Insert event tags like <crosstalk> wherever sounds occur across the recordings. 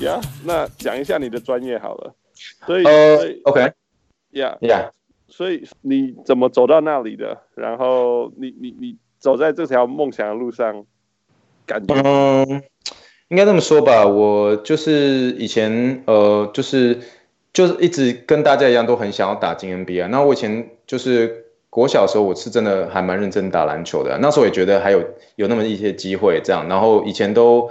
呀，那讲一下你的专业好了。所以，呃，OK，Yeah，Yeah，所以你怎么走到那里的？然后你你你走在这条梦想的路上，感觉？嗯，应该这么说吧，我就是以前呃，就是就是一直跟大家一样，都很想要打进 NBA 啊。那我以前就是国小的时候，我是真的还蛮认真打篮球的啊。那时候也觉得还有有那么一些机会这样，然后以前都。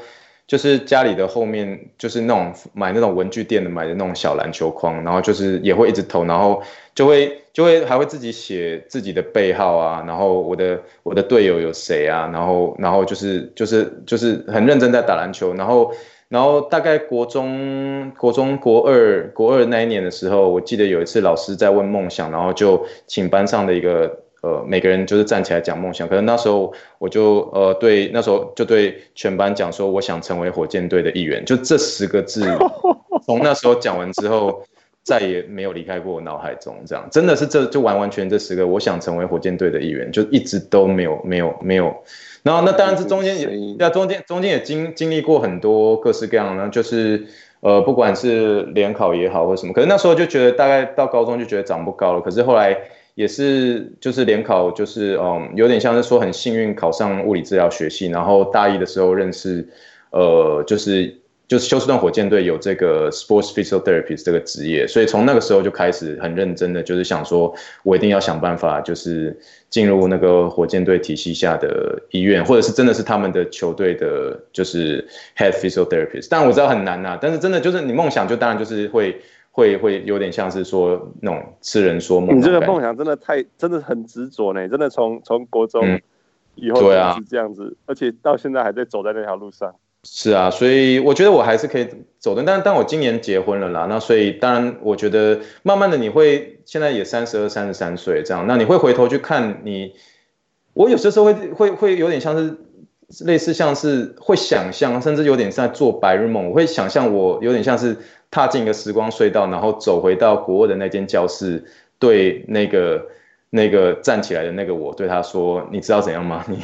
就是家里的后面，就是那种买那种文具店的买的那种小篮球框，然后就是也会一直投，然后就会就会还会自己写自己的背号啊，然后我的我的队友有谁啊，然后然后就是就是就是很认真在打篮球，然后然后大概国中国中国二国二那一年的时候，我记得有一次老师在问梦想，然后就请班上的一个。呃，每个人就是站起来讲梦想，可能那时候我就呃对，那时候就对全班讲说，我想成为火箭队的一员，就这十个字，<laughs> 从那时候讲完之后，再也没有离开过我脑海中，这样。真的是这就完完全这十个，我想成为火箭队的一员，就一直都没有没有没有，然后那当然是中间也，那中间中间也经经历过很多各式各样的，就是呃不管是联考也好或什么，可是那时候就觉得大概到高中就觉得长不高了，可是后来。也是，就是联考，就是嗯，有点像是说很幸运考上物理治疗学系，然后大一的时候认识，呃，就是就是休斯顿火箭队有这个 sports physiotherapist 这个职业，所以从那个时候就开始很认真的，就是想说我一定要想办法，就是进入那个火箭队体系下的医院，或者是真的是他们的球队的，就是 head physiotherapist。但我知道很难呐，但是真的就是你梦想，就当然就是会。会会有点像是说那种痴人说梦。你这个梦想真的太真的很执着呢，真的从从国中以后就是这样子，嗯啊、而且到现在还在走在那条路上。是啊，所以我觉得我还是可以走的。但但我今年结婚了啦，那所以当然我觉得慢慢的你会现在也三十二、三十三岁这样，那你会回头去看你，我有些时候会会会有点像是类似像是会想象，甚至有点像在做白日梦。我会想象我有点像是。踏进一个时光隧道，然后走回到国二的那间教室，对那个那个站起来的那个我，对他说：“你知道怎样吗？<laughs> 你，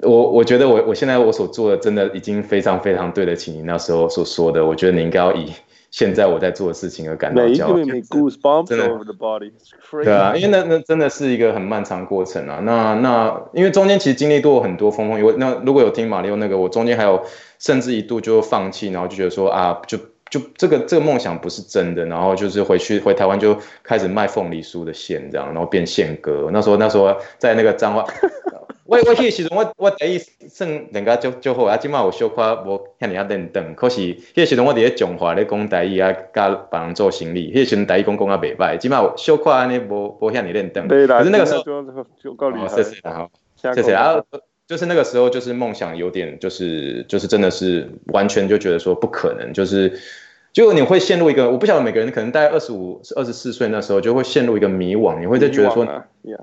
我我觉得我我现在我所做的，真的已经非常非常对得起你那时候所说的。我觉得你应该要以现在我在做的事情而感到骄傲。”真的，对啊，因为那那真的是一个很漫长过程啊。那那因为中间其实经历过很多风风雨雨。那如果有听马力欧那个，我中间还有甚至一度就放弃，然后就觉得说啊，就。就这个这个梦想不是真的，然后就是回去回台湾就开始卖凤梨酥的馅这样，然后变馅哥。那时候那时候在那个彰化，<laughs> 我我迄个时阵我我第一算人家就就好啊，今嘛有小可无遐尔啊认真，可是迄个时阵我伫咧中华咧讲台语啊，甲别人做生意，迄个时阵台语讲讲啊袂歹，今嘛有小可安尼无无遐尔认真。对啦，可是那个时候就就够厉害。谢谢好，谢谢啊。就是那个时候，就是梦想有点，就是就是真的是完全就觉得说不可能，就是就你会陷入一个，我不晓得每个人可能大概二十五、二十四岁那时候就会陷入一个迷惘，你会在觉得说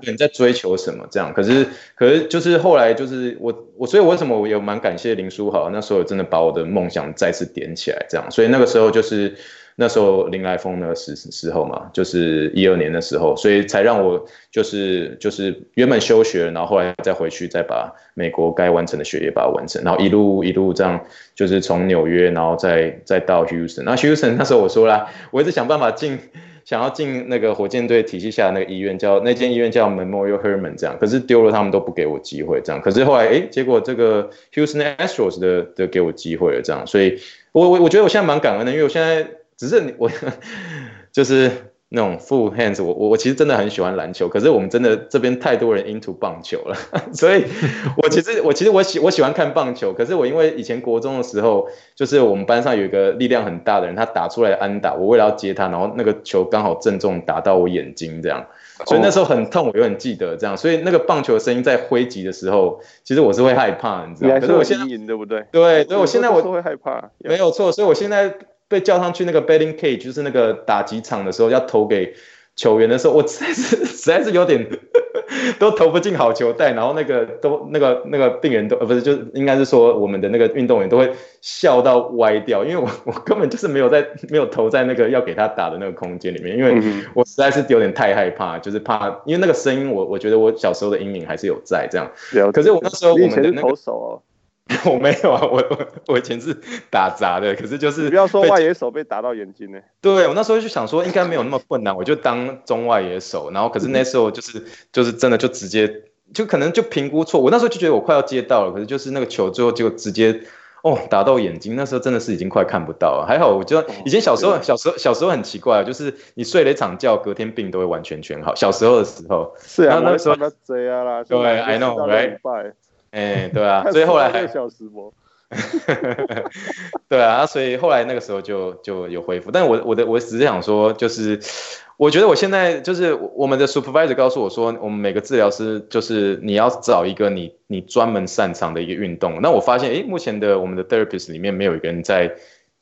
你在追求什么这样，可是可是就是后来就是我我所以为什么我也蛮感谢林书豪，那时候真的把我的梦想再次点起来这样，所以那个时候就是。那时候林来疯那个时时候嘛，就是一二年的时候，所以才让我就是就是原本休学，然后后来再回去再把美国该完成的学业把它完成，然后一路一路这样，就是从纽约，然后再再到 Houston。那 Houston 那时候我说啦，我一直想办法进，想要进那个火箭队体系下的那个医院，叫那间医院叫 Memorial Hermann 这样，可是丢了他们都不给我机会这样，可是后来哎，结果这个 Houston Astros 的的给我机会了这样，所以我我我觉得我现在蛮感恩的，因为我现在。只是你我 <laughs> 就是那种 full hands，我我我其实真的很喜欢篮球，可是我们真的这边太多人 into 棒球了，<laughs> 所以我其实我其实我喜我喜欢看棒球，可是我因为以前国中的时候，就是我们班上有一个力量很大的人，他打出来安打，我为了要接他，然后那个球刚好正中打到我眼睛这样，所以那时候很痛，我永远记得这样，所以那个棒球的声音在挥击的时候，其实我是会害怕，你知道吗？可是我现在对不对？对，所以我现在我都会害怕，没有错，所以我现在。被叫上去那个 batting cage，就是那个打击场的时候，要投给球员的时候，我 <laughs> 实在是实在是有点 <laughs> 都投不进好球带，然后那个都那个那个病人都呃不是，就应该是说我们的那个运动员都会笑到歪掉，因为我 <laughs> 我根本就是没有在没有投在那个要给他打的那个空间里面，因为我实在是有点太害怕，就是怕因为那个声音我我觉得我小时候的阴影还是有在这样。可是我那时候我们的那个投手哦。<laughs> 我没有啊，我我我以前是打杂的，可是就是不要说外野手被打到眼睛呢。对，我那时候就想说应该没有那么困难，我就当中外野手，然后可是那时候就是就是真的就直接就可能就评估错，我那时候就觉得我快要接到了，可是就是那个球最后就直接哦打到眼睛，那时候真的是已经快看不到了，还好我就以前小时候小时候小时候很奇怪，就是你睡了一场觉，隔天病都会完全全好，小时候的时候是啊，那时候那啦，对，I know，right。哎，对啊，<laughs> 所以后来还小时播，<laughs> 对啊，所以后来那个时候就就有恢复。但我我的我只是想说，就是我觉得我现在就是我们的 supervisor 告诉我说，我们每个治疗师就是你要找一个你你专门擅长的一个运动。那我发现，哎，目前的我们的 therapist 里面没有一个人在。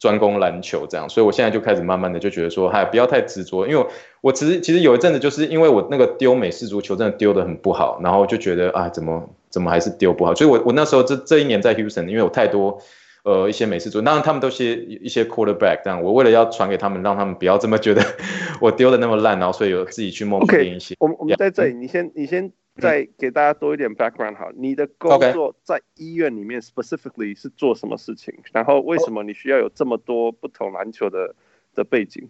专攻篮球这样，所以我现在就开始慢慢的就觉得说，嗨，不要太执着，因为我其实其实有一阵子就是因为我那个丢美式足球真的丢的很不好，然后就觉得啊，怎么怎么还是丢不好，所以我我那时候这这一年在 Houston，因为有太多呃一些美式足球，当然他们都是一些 quarterback 这样，我为了要传给他们，让他们不要这么觉得 <laughs> 我丢的那么烂，然后所以有自己去梦练一些。Okay, 我们我们在这里，你先你先。再给大家多一点 background 好，你的工作在医院里面 specifically 是做什么事情？然后为什么你需要有这么多不同篮球的的背景？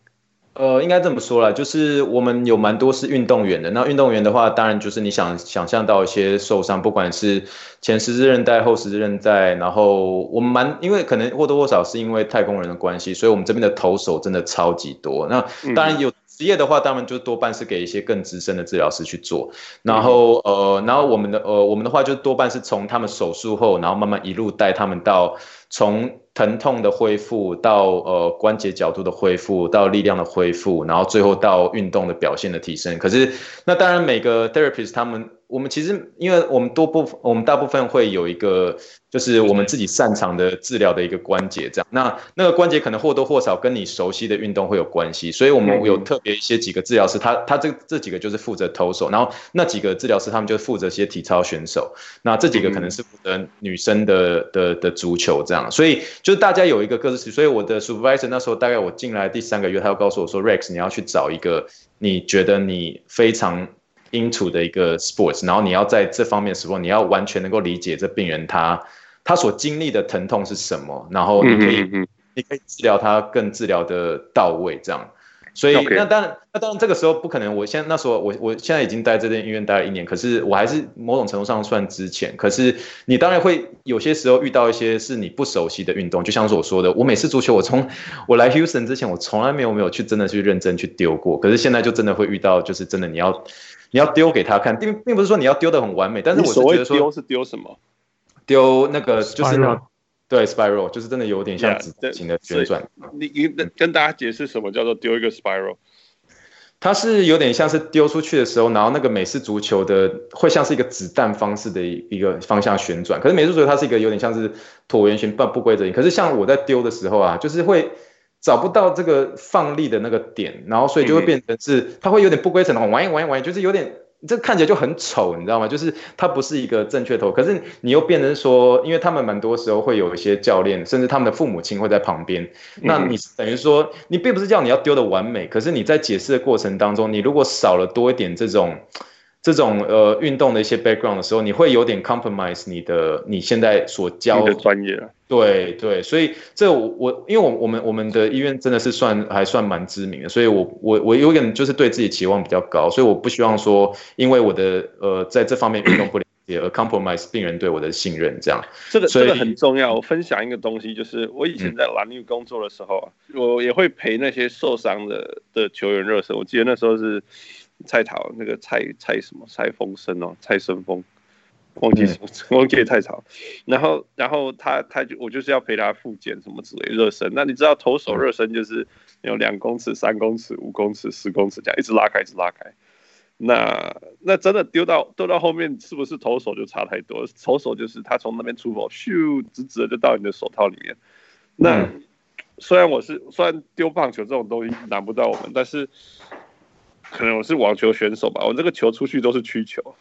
呃，应该这么说啦，就是我们有蛮多是运动员的。那运动员的话，当然就是你想想象到一些受伤，不管是前十字韧带、后十字韧带，然后我们蛮因为可能或多或少是因为太空人的关系，所以我们这边的投手真的超级多。那当然有。嗯职业的话，当然就多半是给一些更资深的治疗师去做。然后，呃，然后我们的，呃，我们的话就多半是从他们手术后，然后慢慢一路带他们到从疼痛的恢复到呃关节角度的恢复，到力量的恢复，然后最后到运动的表现的提升。可是，那当然每个 therapist 他们。我们其实，因为我们多部，我们大部分会有一个，就是我们自己擅长的治疗的一个关节，这样。那那个关节可能或多或少跟你熟悉的运动会有关系，所以我们有特别一些几个治疗师，他他这这几个就是负责投手，然后那几个治疗师他们就负责些体操选手，那这几个可能是负责女生的的的足球这样。所以就是大家有一个各自，所以我的 supervisor 那时候大概我进来第三个月，他又告诉我说，Rex，你要去找一个你觉得你非常。Into 的一个 sports，然后你要在这方面的时候，你要完全能够理解这病人他他所经历的疼痛是什么，然后你可以你可以治疗他更治疗的到位这样。所以那当然那当然这个时候不可能，我现在那时候我我现在已经在这间医院待了一年，可是我还是某种程度上算之前。可是你当然会有些时候遇到一些是你不熟悉的运动，就像是我说的，我每次足球，我从我来 Houston 之前，我从来没有没有去真的去认真去丢过，可是现在就真的会遇到，就是真的你要。你要丢给他看，并并不是说你要丢的很完美，但是我是觉得说丢是丢什么？丢那个就是对 spiral，就是真的有点像子型的旋转。你你跟大家解释什么叫做丢一个 spiral？它是有点像是丢出去的时候，然后那个美式足球的会像是一个子弹方式的一个方向旋转，可是美式足球它是一个有点像是椭圆形不不规则形，可是像我在丢的时候啊，就是会。找不到这个放力的那个点，然后所以就会变成是它会有点不规则的，玩一玩一玩，就是有点这看起来就很丑，你知道吗？就是它不是一个正确投，可是你又变成说，因为他们蛮多时候会有一些教练，甚至他们的父母亲会在旁边，那你等于说你并不是叫你要丢的完美，可是你在解释的过程当中，你如果少了多一点这种。这种呃运动的一些 background 的时候，你会有点 compromise 你的你现在所教的专业。对对，所以这我我因为我我们我们的医院真的是算还算蛮知名的，所以我我我有点就是对自己期望比较高，所以我不希望说因为我的呃在这方面运动不了解而 compromise 病人对我的信任这样。这个这个很重要。我分享一个东西，就是我以前在蓝绿工作的时候啊，嗯、我也会陪那些受伤的的球员热身。我记得那时候是。蔡桃那个蔡蔡什么蔡风生哦，蔡生峰，忘记什么 <laughs> 忘记蔡桃，然后然后他他就我就是要陪他复健什么之类热身。那你知道投手热身就是有两公尺、三公尺、五公尺、十公尺这样一直拉开，一直拉开。那那真的丢到丢到后面是不是投手就差太多？投手就是他从那边出口，咻，直直的就到你的手套里面。那虽然我是虽然丢棒球这种东西难不到我们，但是。可能我是网球选手吧，我这个球出去都是曲球，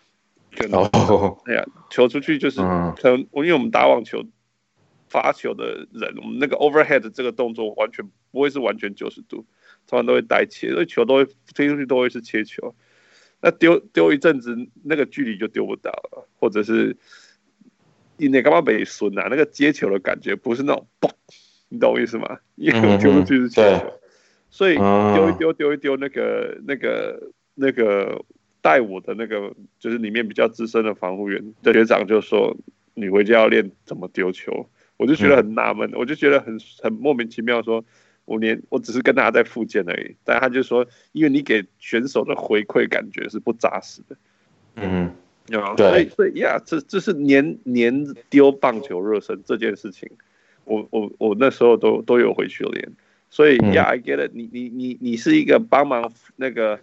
哎呀，球出去就是可能，我因为我们打网球发球的人，我们那个 overhead 这个动作完全不会是完全九十度，通常都会带切，所以球都会推出去都会是切球，那丢丢一阵子那个距离就丢不到了，或者是你那干嘛没损啊？那个接球的感觉不是那种嘣，<laughs> 你懂我意思吗？因为丢出去是接球，所以丢一丢丢一丢那个那个那个带我的那个就是里面比较资深的防护员的学长就说，你回家要练怎么丢球，我就觉得很纳闷，嗯、我就觉得很很莫名其妙说，说我连我只是跟他在复健而已，但他就说，因为你给选手的回馈感觉是不扎实的，嗯。有，所以所以呀，这这是年年丢棒球热身这件事情，我我我那时候都都有回去练，所以，Yeah，I get it，你你你你是一个帮忙那个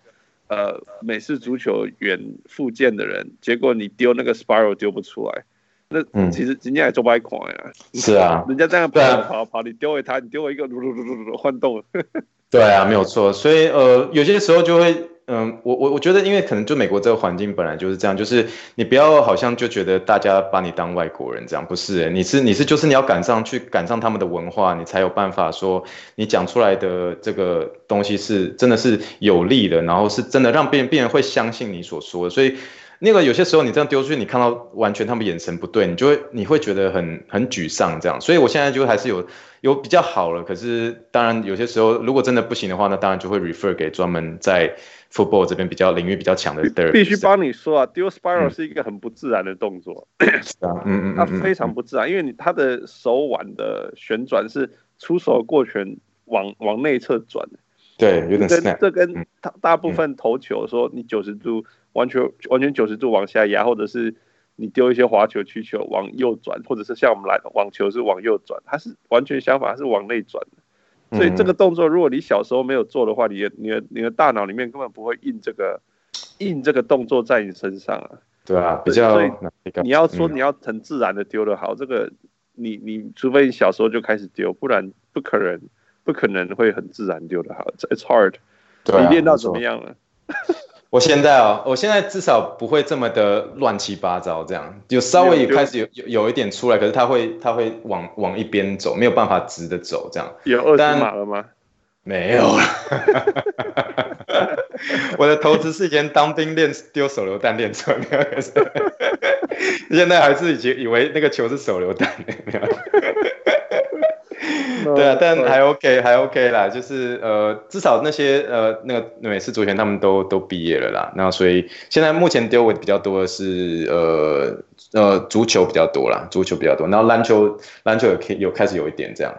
呃美式足球员复健的人，结果你丢那个 spiral 丢不出来，那其实人家也做不来款呀，是啊，<laughs> 人家这样跑跑跑，你丢给他，你丢我一个噜噜噜噜噜换动，<laughs> 对啊，没有错，所以呃有些时候就会。嗯，我我我觉得，因为可能就美国这个环境本来就是这样，就是你不要好像就觉得大家把你当外国人这样，不是、你是你是就是你要赶上去赶上他们的文化，你才有办法说你讲出来的这个东西是真的是有利的，然后是真的让别人别人会相信你所说的。所以那个有些时候你这样丢出去，你看到完全他们眼神不对，你就会你会觉得很很沮丧这样。所以我现在就还是有有比较好了，可是当然有些时候如果真的不行的话，那当然就会 refer 给专门在。Football 这边比较领域比较强的，必须帮你说啊，丢 spiral 是一个很不自然的动作，嗯嗯嗯，它非常不自然，因为你他的手腕的旋转是出手过拳往往内侧转，对，有点跟这跟大大部分投球说你九十度完全完全九十度往下压，或者是你丢一些滑球曲球往右转，或者是像我们来网球是往右转，它是完全相反，它是往内转的。所以这个动作，如果你小时候没有做的话，你的、你的、你的大脑里面根本不会印这个、印这个动作在你身上啊。对啊，比较。所以你要说你要很自然的丢的好，这个你你除非你小时候就开始丢，不然不可能不可能会很自然丢的好。It's hard。你练到怎么样了？我现在哦，我现在至少不会这么的乱七八糟，这样就稍微也开始有有有一点出来，可是他会他会往往一边走，没有办法直的走，这样。有二十码了吗？没有了。<laughs> 我的投资是以前当兵练丢手榴弹练出来的，现在还是以前以为那个球是手榴弹。<laughs> 对啊，但还 OK，还 OK 啦，就是呃，至少那些呃那个美式足球他们都都毕业了啦，那所以现在目前丢我比较多的是呃呃足球比较多啦，足球比较多，然后篮球篮球有开有开始有一点这样，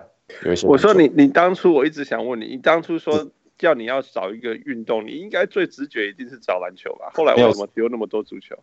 有一些。我说你你当初我一直想问你，你当初说叫你要找一个运动，你应该最直觉一定是找篮球吧？后来为什么丢那么多足球？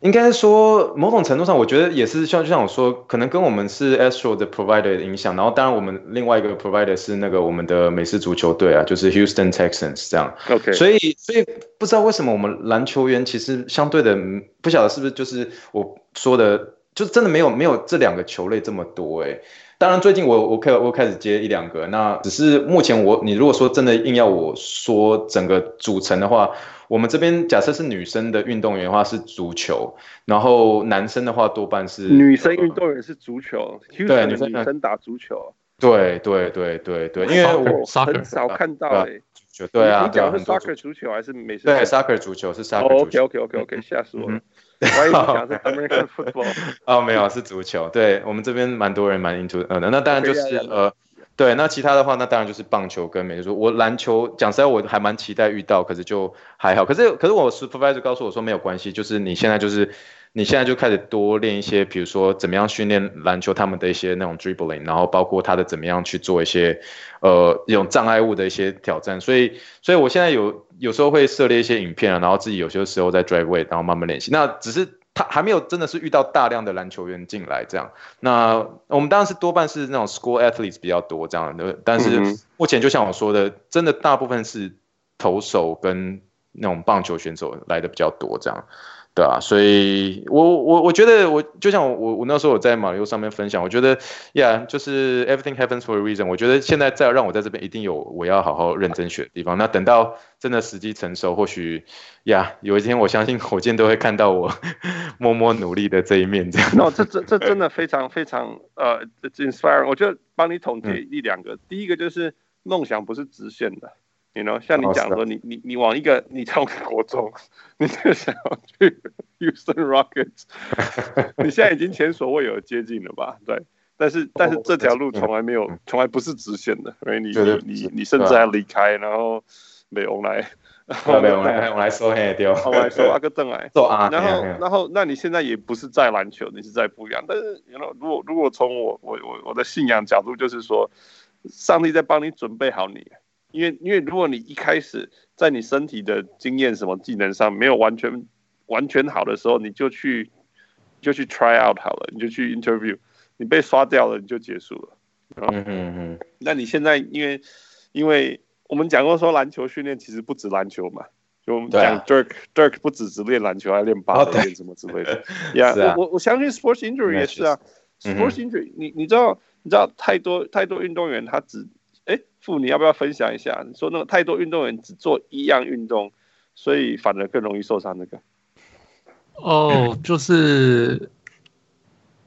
应该说，某种程度上，我觉得也是像就像我说，可能跟我们是 Astro 的 provider 的影响，然后当然我们另外一个 provider 是那个我们的美式足球队啊，就是 Houston Texans 这样。OK，所以所以不知道为什么我们篮球员其实相对的，不晓得是不是就是我说的，就是真的没有没有这两个球类这么多诶。当然最近我我开我开始接一两个，那只是目前我你如果说真的硬要我说整个组成的话。我们这边假设是女生的运动员的话是足球，然后男生的话多半是女生运动员是足球，对，女生女生打足球，对对对对对，因为我很少看到诶，对啊，你讲的是 soccer 足球还是美式？对，soccer 足球是 soccer。OK OK OK OK，吓死我了，我以为你讲的是 American football。<laughs> 哦，没有，是足球。对，我们这边蛮多人蛮 into，呃，那当然就是呃。对，那其他的话，那当然就是棒球跟美术。我篮球讲实在，我还蛮期待遇到，可是就还好。可是，可是我 supervisor 告诉我说没有关系，就是你现在就是你现在就开始多练一些，比如说怎么样训练篮球他们的一些那种 dribbling，然后包括他的怎么样去做一些呃一种障碍物的一些挑战。所以，所以我现在有有时候会涉猎一些影片啊，然后自己有些时候在 drive weight，然后慢慢练习。那只是。他还没有真的是遇到大量的篮球员进来这样，那我们当然是多半是那种 school athletes 比较多这样的，但是目前就像我说的，真的大部分是投手跟那种棒球选手来的比较多这样。对啊，所以我我我觉得我就像我我那时候我在马六上面分享，我觉得呀，yeah, 就是 everything happens for a reason。我觉得现在再让我在这边一定有我要好好认真学的地方。那等到真的时机成熟，或许呀，yeah, 有一天我相信火箭都会看到我 <laughs> 默默努力的这一面。这样。那、no, 这这这真的非常非常呃、uh, inspiring。我觉得帮你统计一两个，嗯、第一个就是梦想不是直线的。，you know，像你讲说，你你你往一个你从国中，你就想要去 <laughs> Houston Rockets，<laughs> 你现在已经前所未有接近了吧？对，但是但是这条路从来没有，从来不是直线的，所以你你你你甚至还离开，然后美欧来。没有，我来我来说嘿，对，我来说阿哥邓来，<laughs> 然后然后那你现在也不是在篮球，你是在不一样。但是，you know，如果如果从我我我我的信仰角度，就是说，上帝在帮你准备好你，因为因为如果你一开始在你身体的经验什么技能上没有完全完全好的时候，你就去就去 try out 好了，你就去 interview，你被刷掉了，你就结束了。嗯嗯嗯。那你现在因为因为。我们讲过说篮球训练其实不止篮球嘛，就我们讲 Dirk、啊、Dirk 不只是练篮球，还练芭蕾什么之类的。呀、oh, 啊，我我我相信 sports injury 也是啊，sports injury，你你知道你知道太多太多运动员他只哎，傅你要不要分享一下？你说那个太多运动员只做一样运动，所以反而更容易受伤那个？哦、oh,，就是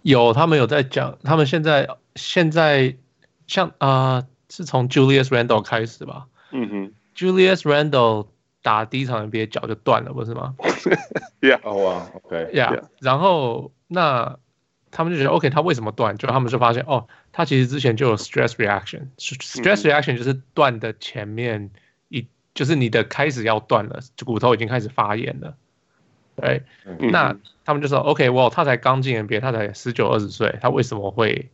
有他们有在讲，他们现在现在像啊、呃，是从 Julius Randle 开始吧。嗯哼，Julius Randle 打第一场 NBA 脚就断了，不是吗？<laughs> Yeah，哦哇，OK，Yeah，然后那他们就觉得 OK，他为什么断？就他们就发现哦，他其实之前就有 stress reaction，stress reaction 就是断的前面一，就是你的开始要断了，骨头已经开始发炎了。对，那他们就说 OK，哇，他才刚进 NBA，他才十九二十岁，他为什么会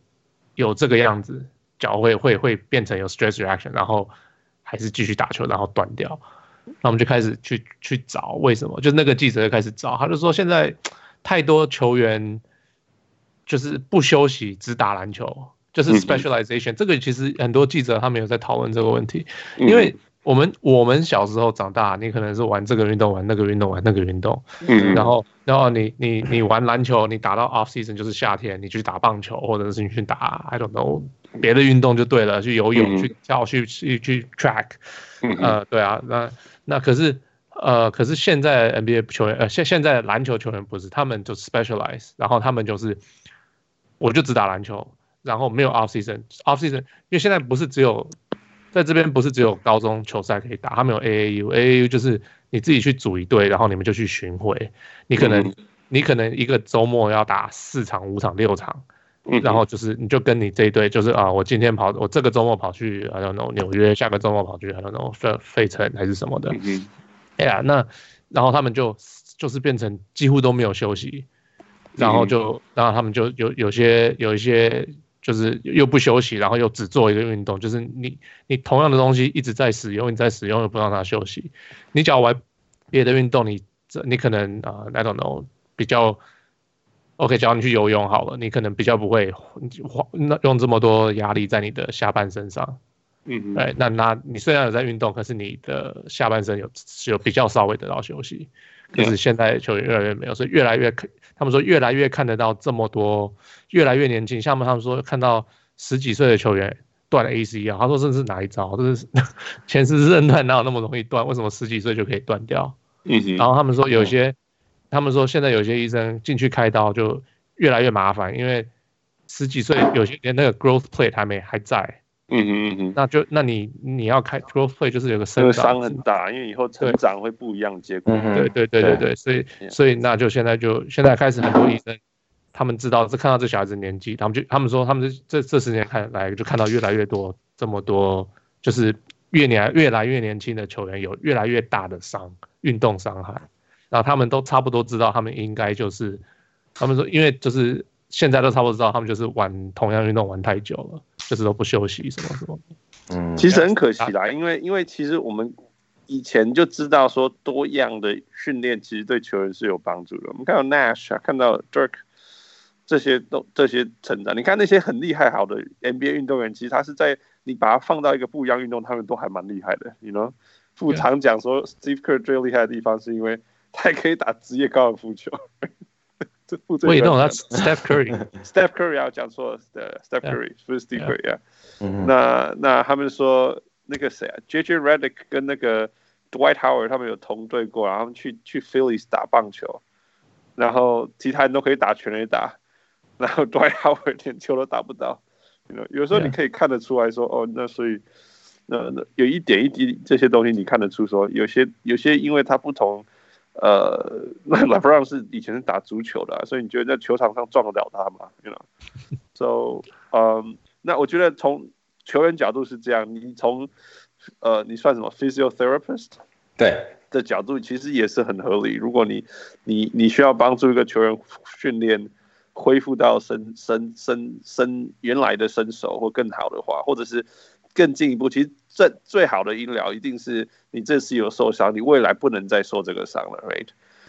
有这个样子？脚会会会变成有 stress reaction，然后。还是继续打球，然后断掉，那我们就开始去去找为什么？就那个记者就开始找，他就说现在太多球员就是不休息只打篮球，就是 specialization。这个其实很多记者他们有在讨论这个问题，因为我们我们小时候长大，你可能是玩这个运动，玩那个运动，玩那个运动，然后然后你你你玩篮球，你打到 off season 就是夏天，你去打棒球，或者是你去打 I don't know。别的运动就对了，去游泳、去跳、去去去 track，呃，对啊，那那可是呃，可是现在 NBA 球员，呃，现现在篮球球员不是，他们就 specialize，然后他们就是，我就只打篮球，然后没有 off season，off season，因为现在不是只有在这边不是只有高中球赛可以打，他们有 AAU，AAU 就是你自己去组一队，然后你们就去巡回，你可能你可能一个周末要打四场、五场、六场。然后就是，你就跟你这一队，就是啊，我今天跑，我这个周末跑去，I don't know 纽约，下个周末跑去，I don't know 费费城还是什么的。哎呀，那然后他们就就是变成几乎都没有休息，然后就然后他们就有有些有一些就是又不休息，然后又只做一个运动，就是你你同样的东西一直在使用，你在使用又不让他休息。你只要玩别的运动，你这你可能啊，I don't know 比较。OK，只要你去游泳好了，你可能比较不会花那用这么多压力在你的下半身上。嗯，对，那那你虽然有在运动，可是你的下半身有有比较稍微得到休息。可是现在球员越来越没有，所以越来越看，他们说越来越看得到这么多，越来越年轻。像他们说看到十几岁的球员断了 ACL，他说这是哪一招？这是前十字韧带哪有那么容易断？为什么十几岁就可以断掉？嗯，然后他们说有些。他们说，现在有些医生进去开刀就越来越麻烦，因为十几岁有些连那个 growth plate 还没还在。嗯嗯嗯，那就那你你要开 growth plate 就是有个伤伤很大，因为以后成长会不一样结果。对对对对对，所以所以那就现在就现在开始很多医生，他们知道是看到这小孩子年纪，他们就他们说他们这这十年看来就看到越来越多这么多，就是越年越来越年轻的球员有越来越大的伤，运动伤害。然后他们都差不多知道，他们应该就是，他们说，因为就是现在都差不多知道，他们就是玩同样运动玩太久了，就是都不休息什么什么。嗯，其实很可惜啦，因为因为其实我们以前就知道说多样的训练其实对球员是有帮助的。我们看到 Nash 啊，看到 Dirk 这些都这些成长，你看那些很厉害好的 NBA 运动员，其实他是在你把他放到一个不一样运动，他们都还蛮厉害的。你 you 呢 know?？副常讲说 Steve Kerr 最厉害的地方是因为。他也可以打职业高尔夫球，喂，那他 Steph Curry，Steph <laughs> Curry 要讲错的，Steph Curry 不是 Steve Curry 啊。那那他们说那个谁啊，JJ Redick 跟那个 Dwight Howard 他们有同队过，然后他们去去 Phillies 打棒球，然后其他人都可以打全垒打，然后 <laughs> Dwight Howard 连球都打不到。You know, 有时候你可以看得出来说，哦，那所以。那那有一点一滴这些东西，你看得出说，有些有些因为他不同，呃，那 <laughs> LeBron 是以前是打足球的，啊，所以你觉得在球场上撞得了他吗？You know，so，<laughs> 嗯，那我觉得从球员角度是这样，你从呃，你算什么 physiotherapist？对的角度其实也是很合理。如果你你你需要帮助一个球员训练。恢复到身身身身原来的身手或更好的话，或者是更进一步，其实最最好的医疗一定是你这次有受伤，你未来不能再受这个伤了，right？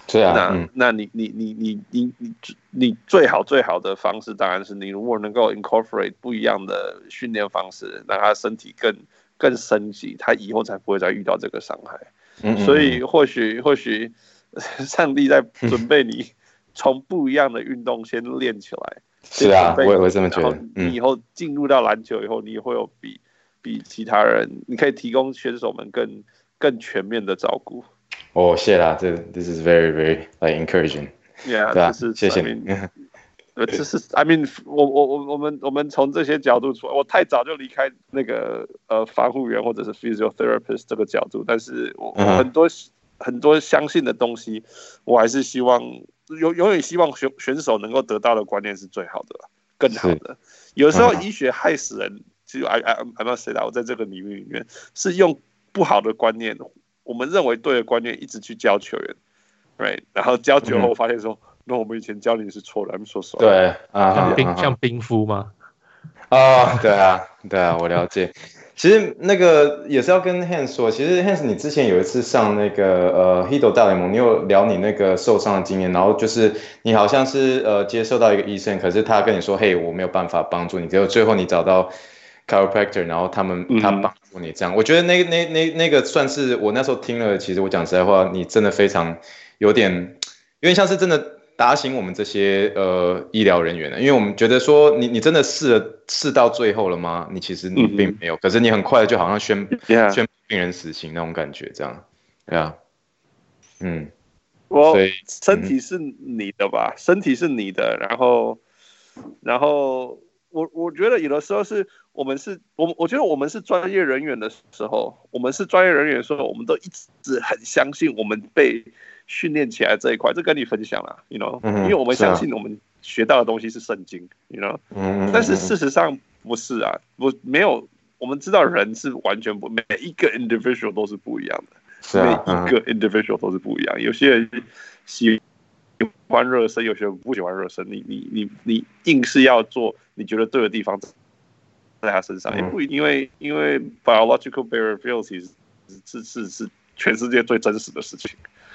对啊，那、嗯、那你你你你你你你最好最好的方式当然是你如果能够 incorporate 不一样的训练方式，让他身体更更升级，他以后才不会再遇到这个伤害。嗯嗯嗯，所以或许或许 <laughs> 上帝在准备你。<laughs> 从不一样的运动先练起来，是啊，我也会这么觉得。你以后进入到篮球以后，你会有比比其他人，你可以提供选手们更更全面的照顾。哦，谢啦，这 this is very very like encouraging。Yeah，这是谢谢你。呃，这是 I mean，我我我我们我们从这些角度出来，我太早就离开那个呃防护员或者是 physiotherapist 这个角度，但是我很多很多相信的东西，我还是希望。永永远希望选选手能够得到的观念是最好的，更好的。有时候医学害死人，就 I I I must say that 我在这个领域里面是用不好的观念，我们认为对的观念一直去教球员，right？然后教久了后发现说，那、嗯、我们以前教你是错的，I'm so sorry。对啊，像冰像冰敷吗？啊，对啊，对啊，我了解。其实那个也是要跟 Hans 说，其实 Hans 你之前有一次上那个呃 Hedo 大联盟，你有聊你那个受伤的经验，然后就是你好像是呃接受到一个医生，可是他跟你说，嘿，我没有办法帮助你，结果最后你找到 chiropractor，然后他们他帮助你这样，我觉得那那那那个算是我那时候听了，其实我讲实在话，你真的非常有点有点像是真的。打醒我们这些呃医疗人员呢，因为我们觉得说你你真的试了试到最后了吗？你其实你并没有，嗯、可是你很快就好像宣.宣病人死刑那种感觉，这样，对啊，嗯，我身体是你的吧，嗯、身体是你的，然后然后我我觉得有的时候是我们是我我觉得我们是专业人员的时候，我们是专业人员的时候，我们都一直很相信我们被。训练起来这一块，这跟你分享了，you know，因为我们相信我们学到的东西是圣经，you know，但是事实上不是啊，不没有，我们知道人是完全不，每一个 individual 都是不一样的，是啊每一个 individual 都是不一样，有些人喜欢热身，有些人不喜欢热身，你你你你硬是要做你觉得对的地方，在他身上也不一定因为因为 biological variability 是是是全世界最真实的事情。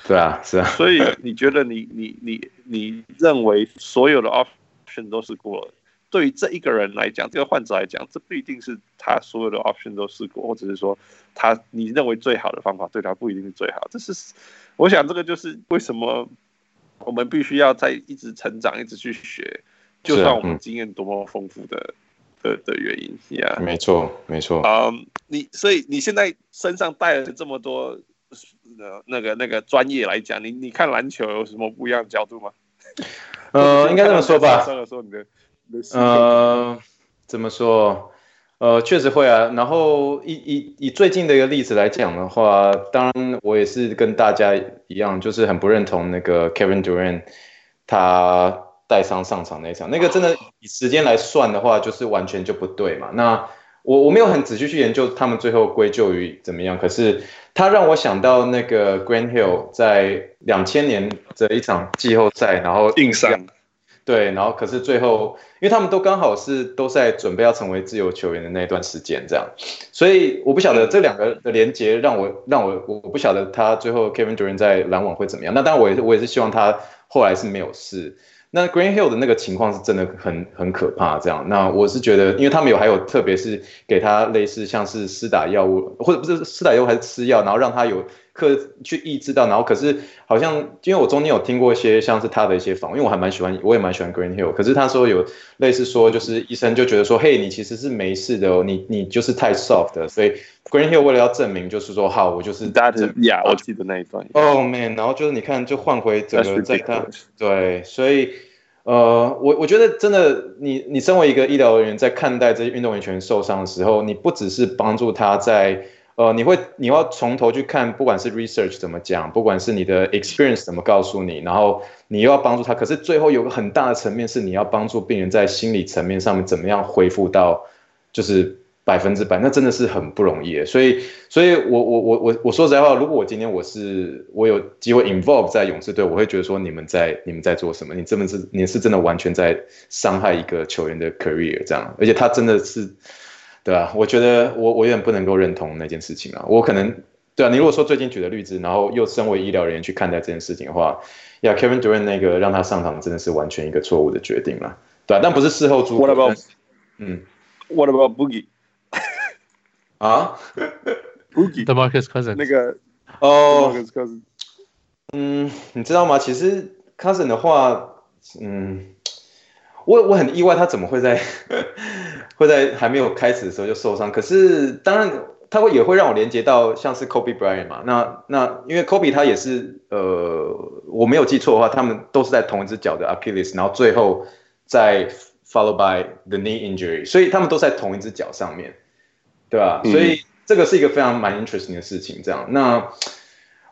对啊，是啊。所以你觉得你 <laughs> 你你你认为所有的 option 都试过了？对于这一个人来讲，这个患者来讲，这不一定是他所有的 option 都试过，或者是说他你认为最好的方法对他不一定是最好。这是我想，这个就是为什么我们必须要在一直成长，一直去学，就算我们经验多么丰富的、嗯、的的原因。Yeah，没错，没错。嗯，um, 你所以你现在身上带了这么多。那个那个专业来讲，你你看篮球有什么不一样的角度吗？呃，应该这么说吧。呃，怎么说？呃，确实会啊。然后以以以最近的一个例子来讲的话，当然我也是跟大家一样，就是很不认同那个 Kevin Durant 他带伤上场那一场，那个真的以时间来算的话，就是完全就不对嘛。那我我没有很仔细去研究他们最后归咎于怎么样，可是。他让我想到那个 Grant Hill 在两千年的一场季后赛，然后硬伤，对，然后可是最后，因为他们都刚好是都在准备要成为自由球员的那段时间，这样，所以我不晓得这两个的连接让我让我我不晓得他最后 Kevin Durant 在篮网会怎么样。那当然我也是我也是希望他后来是没有事。那 Green Hill 的那个情况是真的很很可怕，这样。那我是觉得，因为他们有还有，特别是给他类似像是施打药物，或者不是施打药物还是吃药，然后让他有。可去抑制到，然后可是好像，因为我中间有听过一些像是他的一些访，因为我还蛮喜欢，我也蛮喜欢 Green Hill。可是他说有类似说，就是医生就觉得说，嘿，你其实是没事的哦，你你就是太 soft，所以 Grant Hill 为了要证明，就是说好，我就是 that yeah，我记得那一段。Oh man，然后就是你看，就换回整个在他对，所以呃，我我觉得真的，你你身为一个医疗人员，在看待这些运动员全受伤的时候，你不只是帮助他在，呃，你会你要从头去看，不管是 research 怎么讲，不管是你的 experience 怎么告诉你，然后你又要帮助他，可是最后有个很大的层面是你要帮助病人在心理层面上面怎么样恢复到，就是。百分之百，那真的是很不容易，所以，所以我我我我我说实在话，如果我今天我是我有机会 involve 在勇士队，我会觉得说你们在你们在做什么？你真的是你是真的完全在伤害一个球员的 career 这样，而且他真的是，对啊，我觉得我我有点不能够认同那件事情啊，我可能对啊，你如果说最近举的例子，然后又身为医疗人员去看待这件事情的话，呀，Kevin Durant 那个让他上场真的是完全一个错误的决定了，对啊，但不是事后诸葛。What about？嗯，What about Boogie？啊，Demarcus Cousins 那个哦 Cousins，嗯，你知道吗？其实 Cousins 的话，嗯，我我很意外，他怎么会在 <laughs> 会在还没有开始的时候就受伤？可是当然，他会也会让我连接到像是 Kobe Bryant 嘛。那那因为 Kobe 他也是呃，我没有记错的话，他们都是在同一只脚的 Achilles，然后最后再 follow by the knee injury，所以他们都在同一只脚上面。对吧？所以这个是一个非常蛮 interesting 的事情。这样，那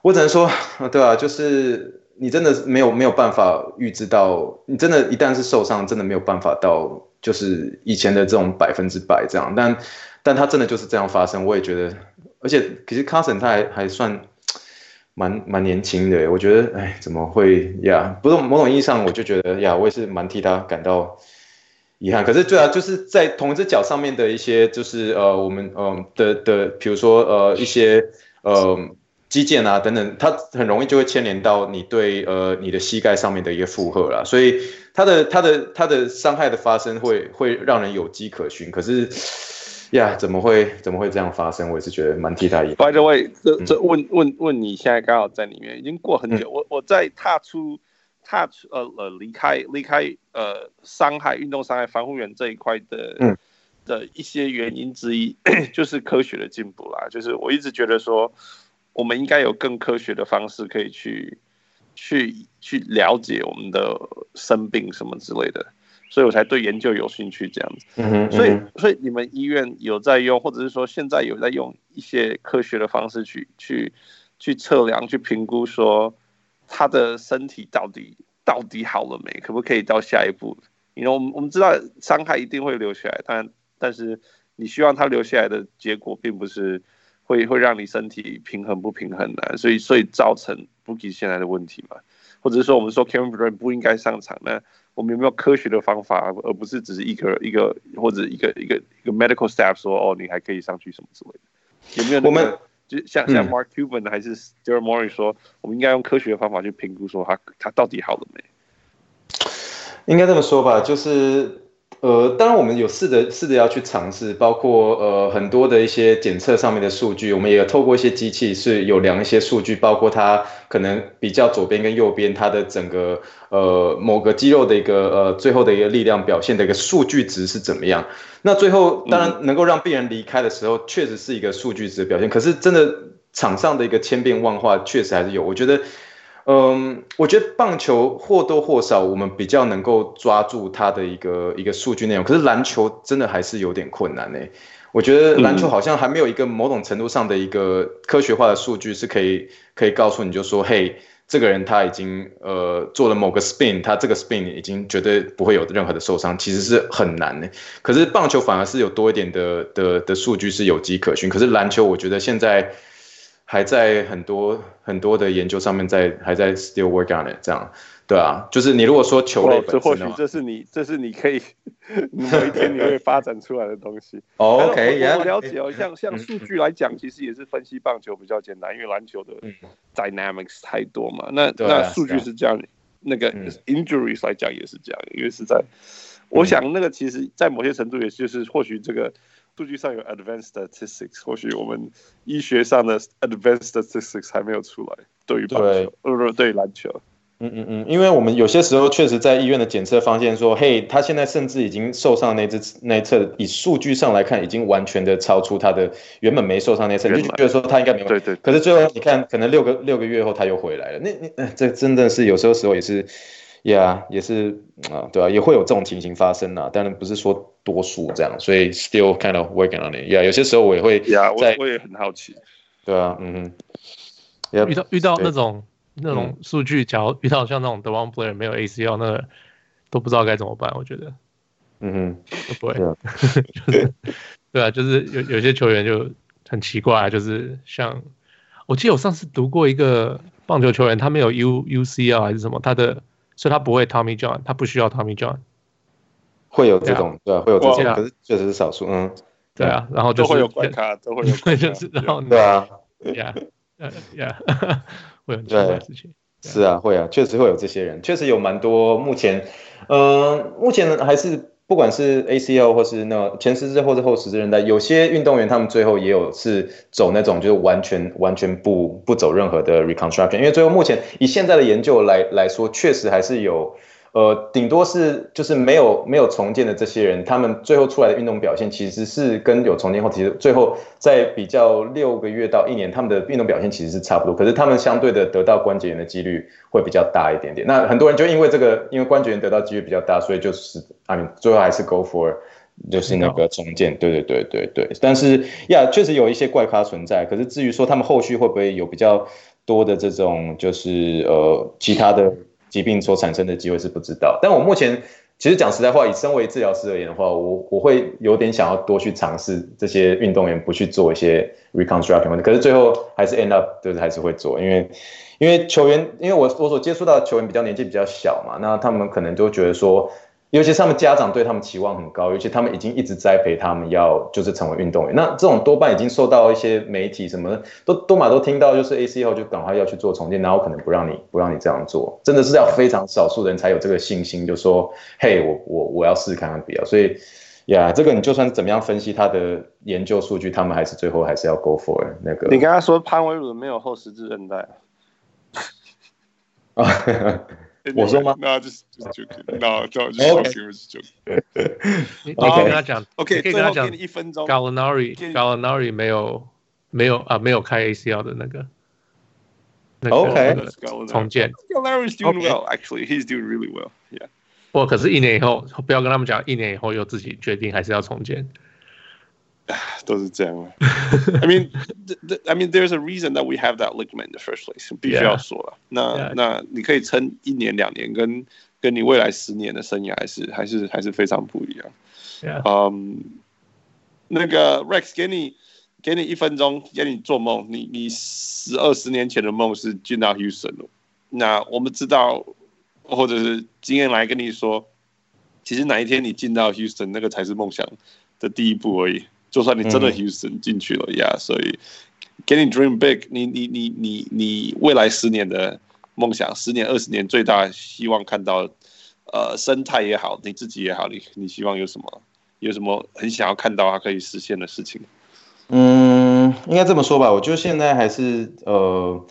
我只能说，对啊，就是你真的没有没有办法预知到，你真的，一旦是受伤，真的没有办法到，就是以前的这种百分之百这样。但但他真的就是这样发生，我也觉得，而且其实 Carson 他还还算蛮蛮年轻的，我觉得，哎，怎么会呀？不是某种意义上，我就觉得呀，我也是蛮替他感到。遗憾，可是对啊，就是在同一只脚上面的一些，就是呃，我们嗯、呃、的的，比如说呃一些呃肌腱啊等等，它很容易就会牵连到你对呃你的膝盖上面的一个负荷啦，所以它的它的它的伤害的发生会会让人有迹可循。可是呀，怎么会怎么会这样发生？我也是觉得蛮替他遗憾。By the way，这这问问问你现在刚好在里面，已经过很久，嗯、我我在踏出。他呃呃离开离开呃伤害运动伤害防护员这一块的、嗯、的一些原因之一，<coughs> 就是科学的进步啦。就是我一直觉得说，我们应该有更科学的方式可以去去去了解我们的生病什么之类的，所以我才对研究有兴趣这样子。嗯嗯，所以所以你们医院有在用，或者是说现在有在用一些科学的方式去去去测量、去评估说。他的身体到底到底好了没？可不可以到下一步？因为我们我们知道伤害一定会留下来，但但是你希望他留下来的结果，并不是会会让你身体平衡不平衡的，所以所以造成布吉现在的问题嘛？或者是说我们说 Kevin b r a n 不应该上场那？我们有没有科学的方法，而不是只是一个一个或者一个一个一个 medical staff 说哦，你还可以上去什么之类的？有没有、我们。就像像 Mark Cuban 还是 Daryl Morey 说，我们应该用科学的方法去评估，说他他到底好了没？应该这么说吧，就是呃，当然我们有试着试着要去尝试，包括呃很多的一些检测上面的数据，我们也有透过一些机器是有量一些数据，包括它可能比较左边跟右边它的整个呃某个肌肉的一个呃最后的一个力量表现的一个数据值是怎么样。那最后当然能够让病人离开的时候，确实是一个数据值的表现。可是真的场上的一个千变万化，确实还是有。我觉得，嗯，我觉得棒球或多或少我们比较能够抓住它的一个一个数据内容。可是篮球真的还是有点困难呢。我觉得篮球好像还没有一个某种程度上的一个科学化的数据是可以可以告诉你就说，嘿。这个人他已经呃做了某个 spin，他这个 spin 已经绝对不会有任何的受伤，其实是很难的。可是棒球反而是有多一点的的的数据是有迹可循，可是篮球我觉得现在还在很多很多的研究上面在还在 still work on it 这样。对啊，就是你如果说球类本身或许这是你，这是你可以某一天你会发展出来的东西。<laughs> oh, OK，我，我了解哦，像像数据来讲，其实也是分析棒球比较简单，因为篮球的 dynamics 太多嘛。那那数据是这样，那个 injuries 来讲也是这样，因为是在，我想那个其实，在某些程度，也就是或许这个数据上有 advanced statistics，或许我们医学上的 advanced statistics 还没有出来，对于棒球，呃，对于篮球。嗯嗯嗯，因为我们有些时候确实在医院的检测发现说，嘿，他现在甚至已经受伤那只那一侧，以数据上来看，已经完全的超出他的原本没受伤那侧，你就觉得说他应该没问题。对对。可是最后你看，可能六个六个月后他又回来了，那那这真的是有时候时候也是呀，也是啊，对啊，也会有这种情形发生啊，当然不是说多数这样，所以 still kind of working on it。Yeah，，有些时候我也会，Yeah，我我也很好奇，对啊，嗯哼，遇到遇到那种那种数据，假如遇到像那种 DeVon Blair 没有 ACL，那个都不知道该怎么办，我觉得，嗯哼，都不会，<laughs> 就是对啊，就是有有些球员就很奇怪，就是像我记得我上次读过一个棒球球员，他没有 U UCL 还是什么，他的。所以他不会 Tommy John，他不需要 Tommy John，会有这种对啊，会有这种，可是确实是少数，嗯，对啊，然后就会有怪咖，都会有，<laughs> 就是然后对啊，<laughs> Yeah，呃，Yeah，<laughs> 会有这样的事情，是啊，会啊，确实会有这些人，确实有蛮多，目前，嗯，目前还是。不管是 ACL 或是那前十字或者后十字韧带，有些运动员他们最后也有是走那种就是完全完全不不走任何的 reconstruction，因为最后目前以现在的研究来来说，确实还是有。呃，顶多是就是没有没有重建的这些人，他们最后出来的运动表现其实是跟有重建后，其实最后在比较六个月到一年，他们的运动表现其实是差不多。可是他们相对的得到关节炎的几率会比较大一点点。那很多人就因为这个，因为关节炎得到几率比较大，所以就是啊，最后还是 go for 就是那个重建。对对对对对。但是呀，确实有一些怪咖存在。可是至于说他们后续会不会有比较多的这种就是呃其他的。疾病所产生的机会是不知道，但我目前其实讲实在话，以身为治疗师而言的话，我我会有点想要多去尝试这些运动员不去做一些 reconstruction，可是最后还是 end up 就是还是会做，因为因为球员，因为我我所接触到球员比较年纪比较小嘛，那他们可能就觉得说。尤其是他们家长对他们期望很高，尤其他们已经一直栽培他们要就是成为运动员。那这种多半已经受到一些媒体什么都都嘛都听到，就是 A C 后就赶快要去做重建，然后可能不让你不让你这样做，真的是要非常少数人才有这个信心，就说嘿，我我我要试试看看比较。所以呀，这个你就算怎么样分析他的研究数据，他们还是最后还是要 go for 那个。你刚刚说潘威伦没有后十字韧带啊？<laughs> 我说吗？No, just just joking. No, just joking. Just joking. 你可以跟他讲，OK，可以跟他讲一分钟。Gallinari，Gallinari 没有没有啊，没有开 ACL 的那个。OK，重建。Gallinari is doing well. Actually, he's doing really well. Yeah. 不，可是一年以后，不要跟他们讲，一年以后又自己决定还是要重建。<sighs> 都是这样。I mean, I mean, there's a reason that we have that ligament in the first place。必须要说了。那那你可以撑一年两年，跟跟你未来十年的生涯还是还是还是非常不一样。嗯，那个 Rex 给你给你一分钟，给你做梦。你你十二十年前的梦是进到 Houston。那我们知道，或者是经验来跟你说，其实哪一天你进到 Houston，那个才是梦想的第一步而已。就算你真的 Houston 进去了呀，所以给你 dream big，你你你你你未来十年的梦想，十年二十年最大希望看到，呃，生态也好，你自己也好，你你希望有什么？有什么很想要看到它可以实现的事情？嗯，应该这么说吧，我觉得现在还是呃，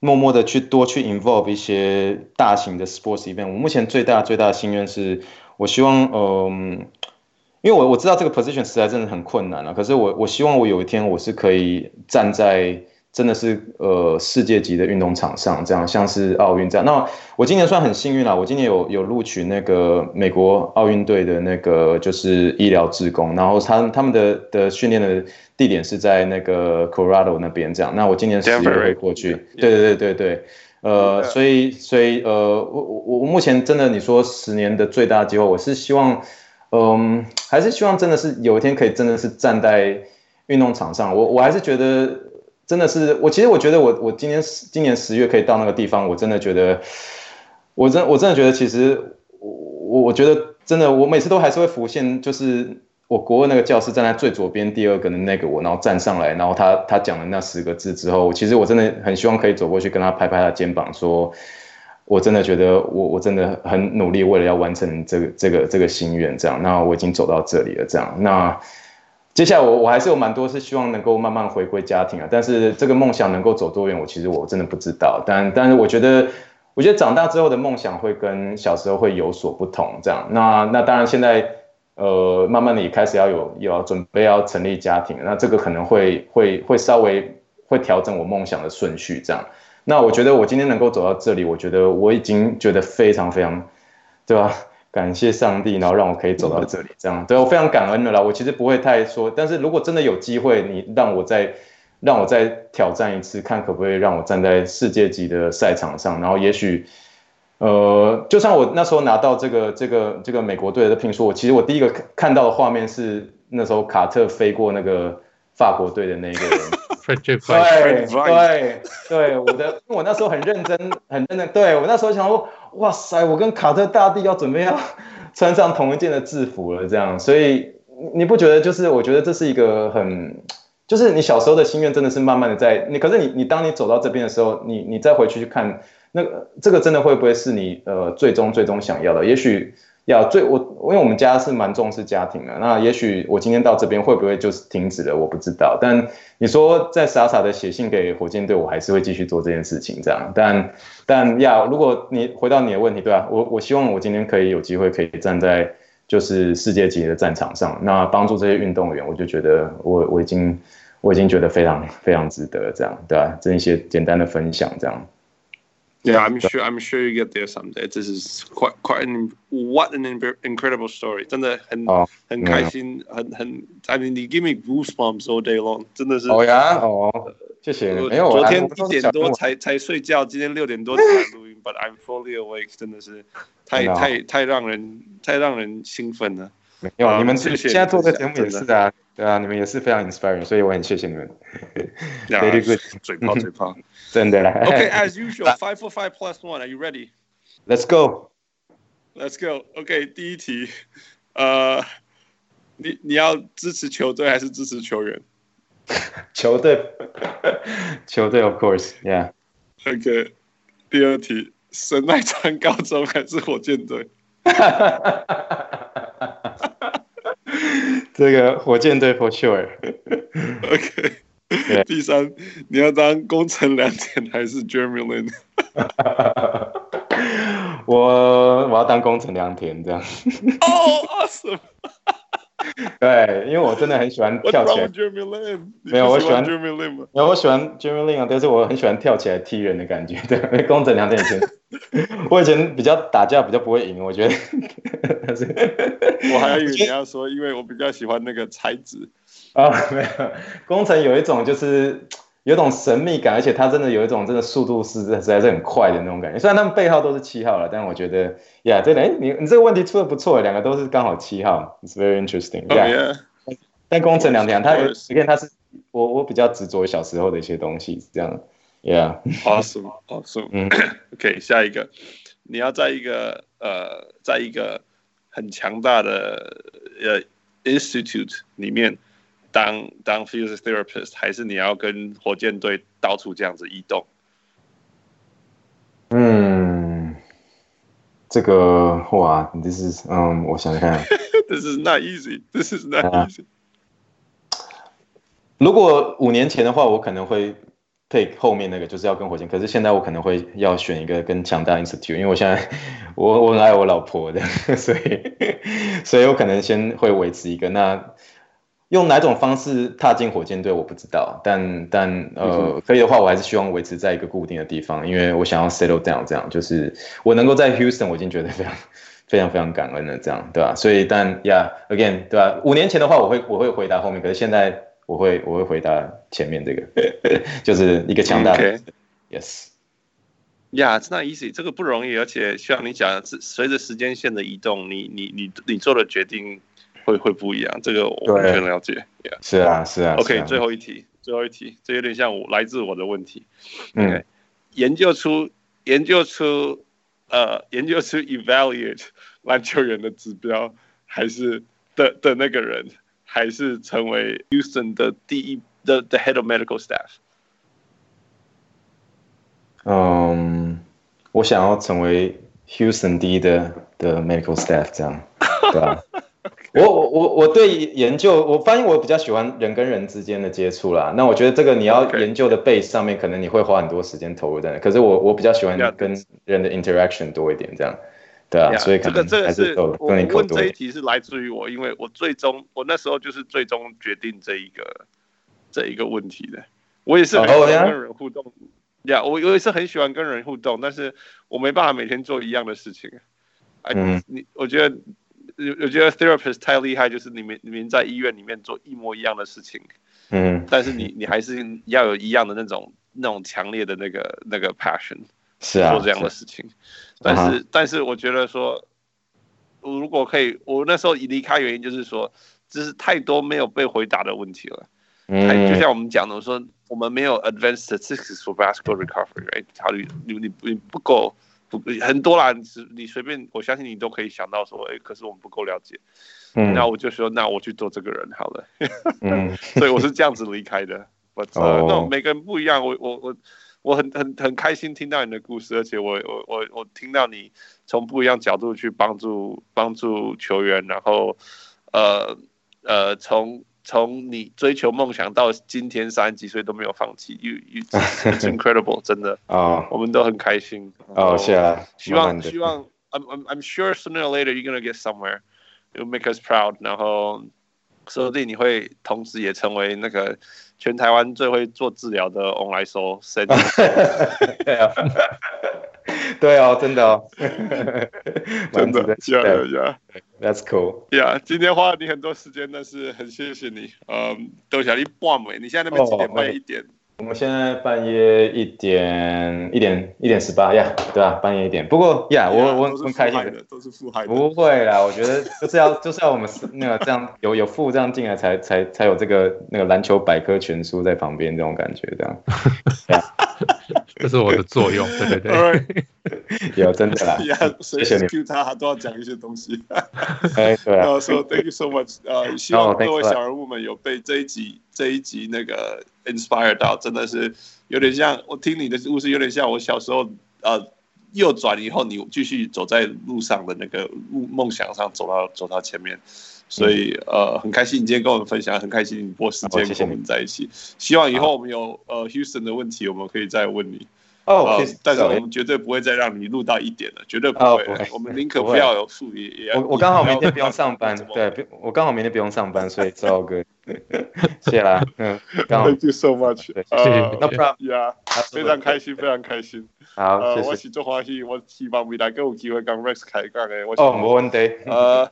默默的去多去 involve 一些大型的 sports event。我目前最大最大的心愿是，我希望嗯。呃因为我我知道这个 position 实在真的很困难了，可是我我希望我有一天我是可以站在真的是呃世界级的运动场上，这样像是奥运这样。那我今年算很幸运了，我今年有有录取那个美国奥运队的那个就是医疗志工，然后他他们的的训练的地点是在那个 Colorado 那边这样。那我今年十月会过去，对对对对对，呃，所以所以呃我我我目前真的你说十年的最大机会，我是希望。嗯，还是希望真的是有一天可以真的是站在运动场上。我我还是觉得真的是我，其实我觉得我我今年今年十月可以到那个地方，我真的觉得，我真我真的觉得其实我我觉得真的我每次都还是会浮现，就是我国那个教室站在最左边第二个的那个我，然后站上来，然后他他讲了那十个字之后，其实我真的很希望可以走过去跟他拍拍他肩膀说。我真的觉得我我真的很努力，为了要完成这个这个这个心愿，这样，那我已经走到这里了，这样，那接下来我我还是有蛮多是希望能够慢慢回归家庭啊，但是这个梦想能够走多远，我其实我真的不知道，但但是我觉得，我觉得长大之后的梦想会跟小时候会有所不同，这样，那那当然现在呃慢慢的也开始要有有要准备要成立家庭，那这个可能会会会稍微会调整我梦想的顺序，这样。那我觉得我今天能够走到这里，我觉得我已经觉得非常非常对吧？感谢上帝，然后让我可以走到这里，这样对我非常感恩的啦。我其实不会太说，但是如果真的有机会，你让我再让我再挑战一次，看可不可以让我站在世界级的赛场上，然后也许。呃，就像我那时候拿到这个这个这个美国队的聘书，我其实我第一个看到的画面是那时候卡特飞过那个法国队的那一个人，对对对，我的，因为我那时候很认真很认真，对我那时候想说，哇塞，我跟卡特大帝要准备要 <laughs> 穿上同一件的制服了，这样，所以你不觉得就是我觉得这是一个很，就是你小时候的心愿真的是慢慢的在你，可是你你当你走到这边的时候，你你再回去去看。那个这个真的会不会是你呃最终最终想要的？也许要最我因为我们家是蛮重视家庭的，那也许我今天到这边会不会就是停止了？我不知道。但你说再傻傻的写信给火箭队，我还是会继续做这件事情这样。但但呀，如果你回到你的问题，对吧？我我希望我今天可以有机会可以站在就是世界级的战场上，那帮助这些运动员，我就觉得我我已经我已经觉得非常非常值得这样，对吧？这一些简单的分享这样。Yeah, I'm sure. I'm sure you get there someday. This is quite, quite an what an incredible story. 真的很很开心，很很。I mean, you give me goosebumps all day long. 真的是。哦呀，哦，谢谢。没有，昨天一点多才才睡觉，今天六点多才录音。But I'm <laughs> fully awake. 真的是太太太让人太让人兴奋了。 没有，你们现在做的节目也是啊，对啊，你们也是非常 inspiring，所以我很谢谢你们。Very <laughs> good，嘴炮嘴炮。真的啦。Okay, as <laughs> usual, five for five plus one. Are you ready? Let's go. Let's go. Okay, 第一题，呃，你你要支持球队还是支持球员？球队，球队，of course, <laughs> yeah. Okay，第二题，神奈川高中还是火箭队？ 这个火箭队 for sure。Okay。第三，你要当工程良田还是 Jeremy Lin？<laughs> 我我要当工程良田这样。哦，<laughs> awesome！<laughs> 对，因为我真的很喜欢跳起来。没有，我喜欢 Jeremy Lin 没有，我喜欢 Jeremy Lin 啊，但是我很喜欢跳起来踢人的感觉。对，工程两点以前，我以前比较打架比较不会赢，我觉得。我还以为你要说，因为我比较喜欢那个才子。啊，没有，工程有一种就是有一种神秘感，而且他真的有一种真的速度是实在是很快的那种感觉。虽然他们背号都是七号了，但我觉得呀，真的，哎，你你这个问题出的不错，两个都是刚好七号，It's very interesting。对啊，但宫城良田他有，你看他是我我比较执着小时候的一些东西，这样，Yeah，Awesome，Awesome，嗯，<coughs> OK，下一个，你要在一个呃，在一个很强大的呃 Institute 里面。当当 physiotherapist 还是你要跟火箭队到处这样子移动？嗯，这个哇，this is 嗯，我想想看，<laughs> this is not easy，this is not easy。如果五年前的话，我可能会 take 后面那个，就是要跟火箭。可是现在我可能会要选一个更强大 institute，因为我现在我我很爱我老婆的，<laughs> 所以所以我可能先会维持一个那。用哪种方式踏进火箭队，我不知道，但但呃，可以的话，我还是希望维持在一个固定的地方，因为我想要 settle down，这样就是我能够在 Houston，我已经觉得非常 <laughs> 非常非常感恩了，这样对吧？所以但 Yeah，again，对吧？五年前的话，我会我会回答后面，可是现在我会我会回答前面这个，<laughs> 就是一个强大的 Yes。Yeah，it's not easy，这个不容易，而且像你讲，随着时间线的移动，你你你你做的决定。会会不一样，这个我完全了解。Yeah. 是啊，是啊。OK，最后一题，最后一题，这有点像我来自我的问题。嗯，研究出研究出呃研究出 evaluate 篮球员的指标，还是的的那个人，还是成为 Houston 的第一的 the, the head of medical staff。嗯，我想要成为 Houston 第一的的 medical staff，这样，对吧？<laughs> 我我我我对研究，我发现我比较喜欢人跟人之间的接触啦。那我觉得这个你要研究的 base 上面，可能你会花很多时间投入在那。可是我我比较喜欢跟人的 interaction 多一点，这样，对啊。所以可能还是我问这一题是来自于我，因为我最终我那时候就是最终决定这一个这一个问题的。我也是很喜欢跟人互动，呀，我我也是很喜欢跟人互动，但是我没办法每天做一样的事情。嗯，你我觉得，我觉得 therapist 太厉害，就是你们你们在医院里面做一模一样的事情，嗯，但是你你还是要有一样的那种那种强烈的那个那个 passion，是啊，做这样的事情。但是、uh-huh. 但是我觉得说，如果可以，我那时候离开原因就是说，就是太多没有被回答的问题了。嗯，就像我们讲的，我说我们没有 advanced statistics for vascular recovery，right？考虑你你你不够，不很多啦，你你随便，我相信你都可以想到说，哎，可是我们不够了解。嗯，那我就说，那我去做这个人好了。嗯，<laughs> 所以我是这样子离开的。我操，那每个人不一样，我我我我很很很开心听到你的故事，而且我我我我听到你从不一样角度去帮助帮助球员，然后呃呃从。从你追求梦想到今天三十几岁都没有放弃，you you it's incredible，真的啊，oh. 我们都很开心。哦、oh,，是啊，希望希望，I'm I'm I'm sure sooner or later you're gonna get somewhere, you'll make us proud。然后说不定你会同时也成为那个全台湾最会做治疗的 online show。对啊，<laughs> 对哦，真的哦，<laughs> 真的，对呀。That's cool. Yeah，今天花了你很多时间，但是很谢谢你。嗯，多谢你半美。你现在那边几点？半夜一点。我们现在半夜一点，一点一点十八呀，对吧？半夜一点。不过呀，我我很开心的，都是负害的。不会啦，我觉得就是要 <laughs> 就是要我们那个这样有有负这样进来才才才有这个那个篮球百科全书在旁边这种感觉，这样。这是我的作用，对对对。<laughs> 有真的啦，<laughs> 谢谢你。Q 他，他都要讲一些东西。<laughs> 哎，对啊。Thank you so much。呃，希望各位小人物们有被这一集这一集那个 inspire 到，真的是有点像我听你的故事，有点像我小时候呃右转以后，你继续走在路上的那个梦梦想上，走到走到前面。所以呃，很开心你今天跟我们分享，很开心你拨时间跟我们在一起。希望以后我们有呃 Houston 的问题，我们可以再问你。哦、oh, 呃，但是我们绝对不会再让你录到一点了，绝对不会。Oh, 我们宁可不要有术语。也我我刚好明天不用上班，对，我刚好明天不用上班，所以赵 <laughs> 哥，<laughs> 谢啦。嗯，刚好。Thank you so much。谢谢。No problem。Yeah，非常开心，非常开心。好，谢谢。我是周华熙，我希望未来更有机会跟 Rex 开讲的。哦，没问题。呃，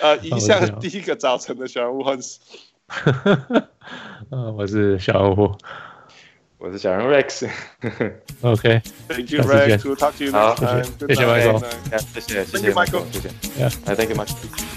呃，<laughs> 以下第一个早晨的小人物是，呃，我是小人物。我是小人 Rex。OK。Thank <laughs> you Rex. We'll talk to you next time. 谢谢 Michael。谢谢谢谢 Michael。谢谢。Yeah. Thank you much.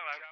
上来。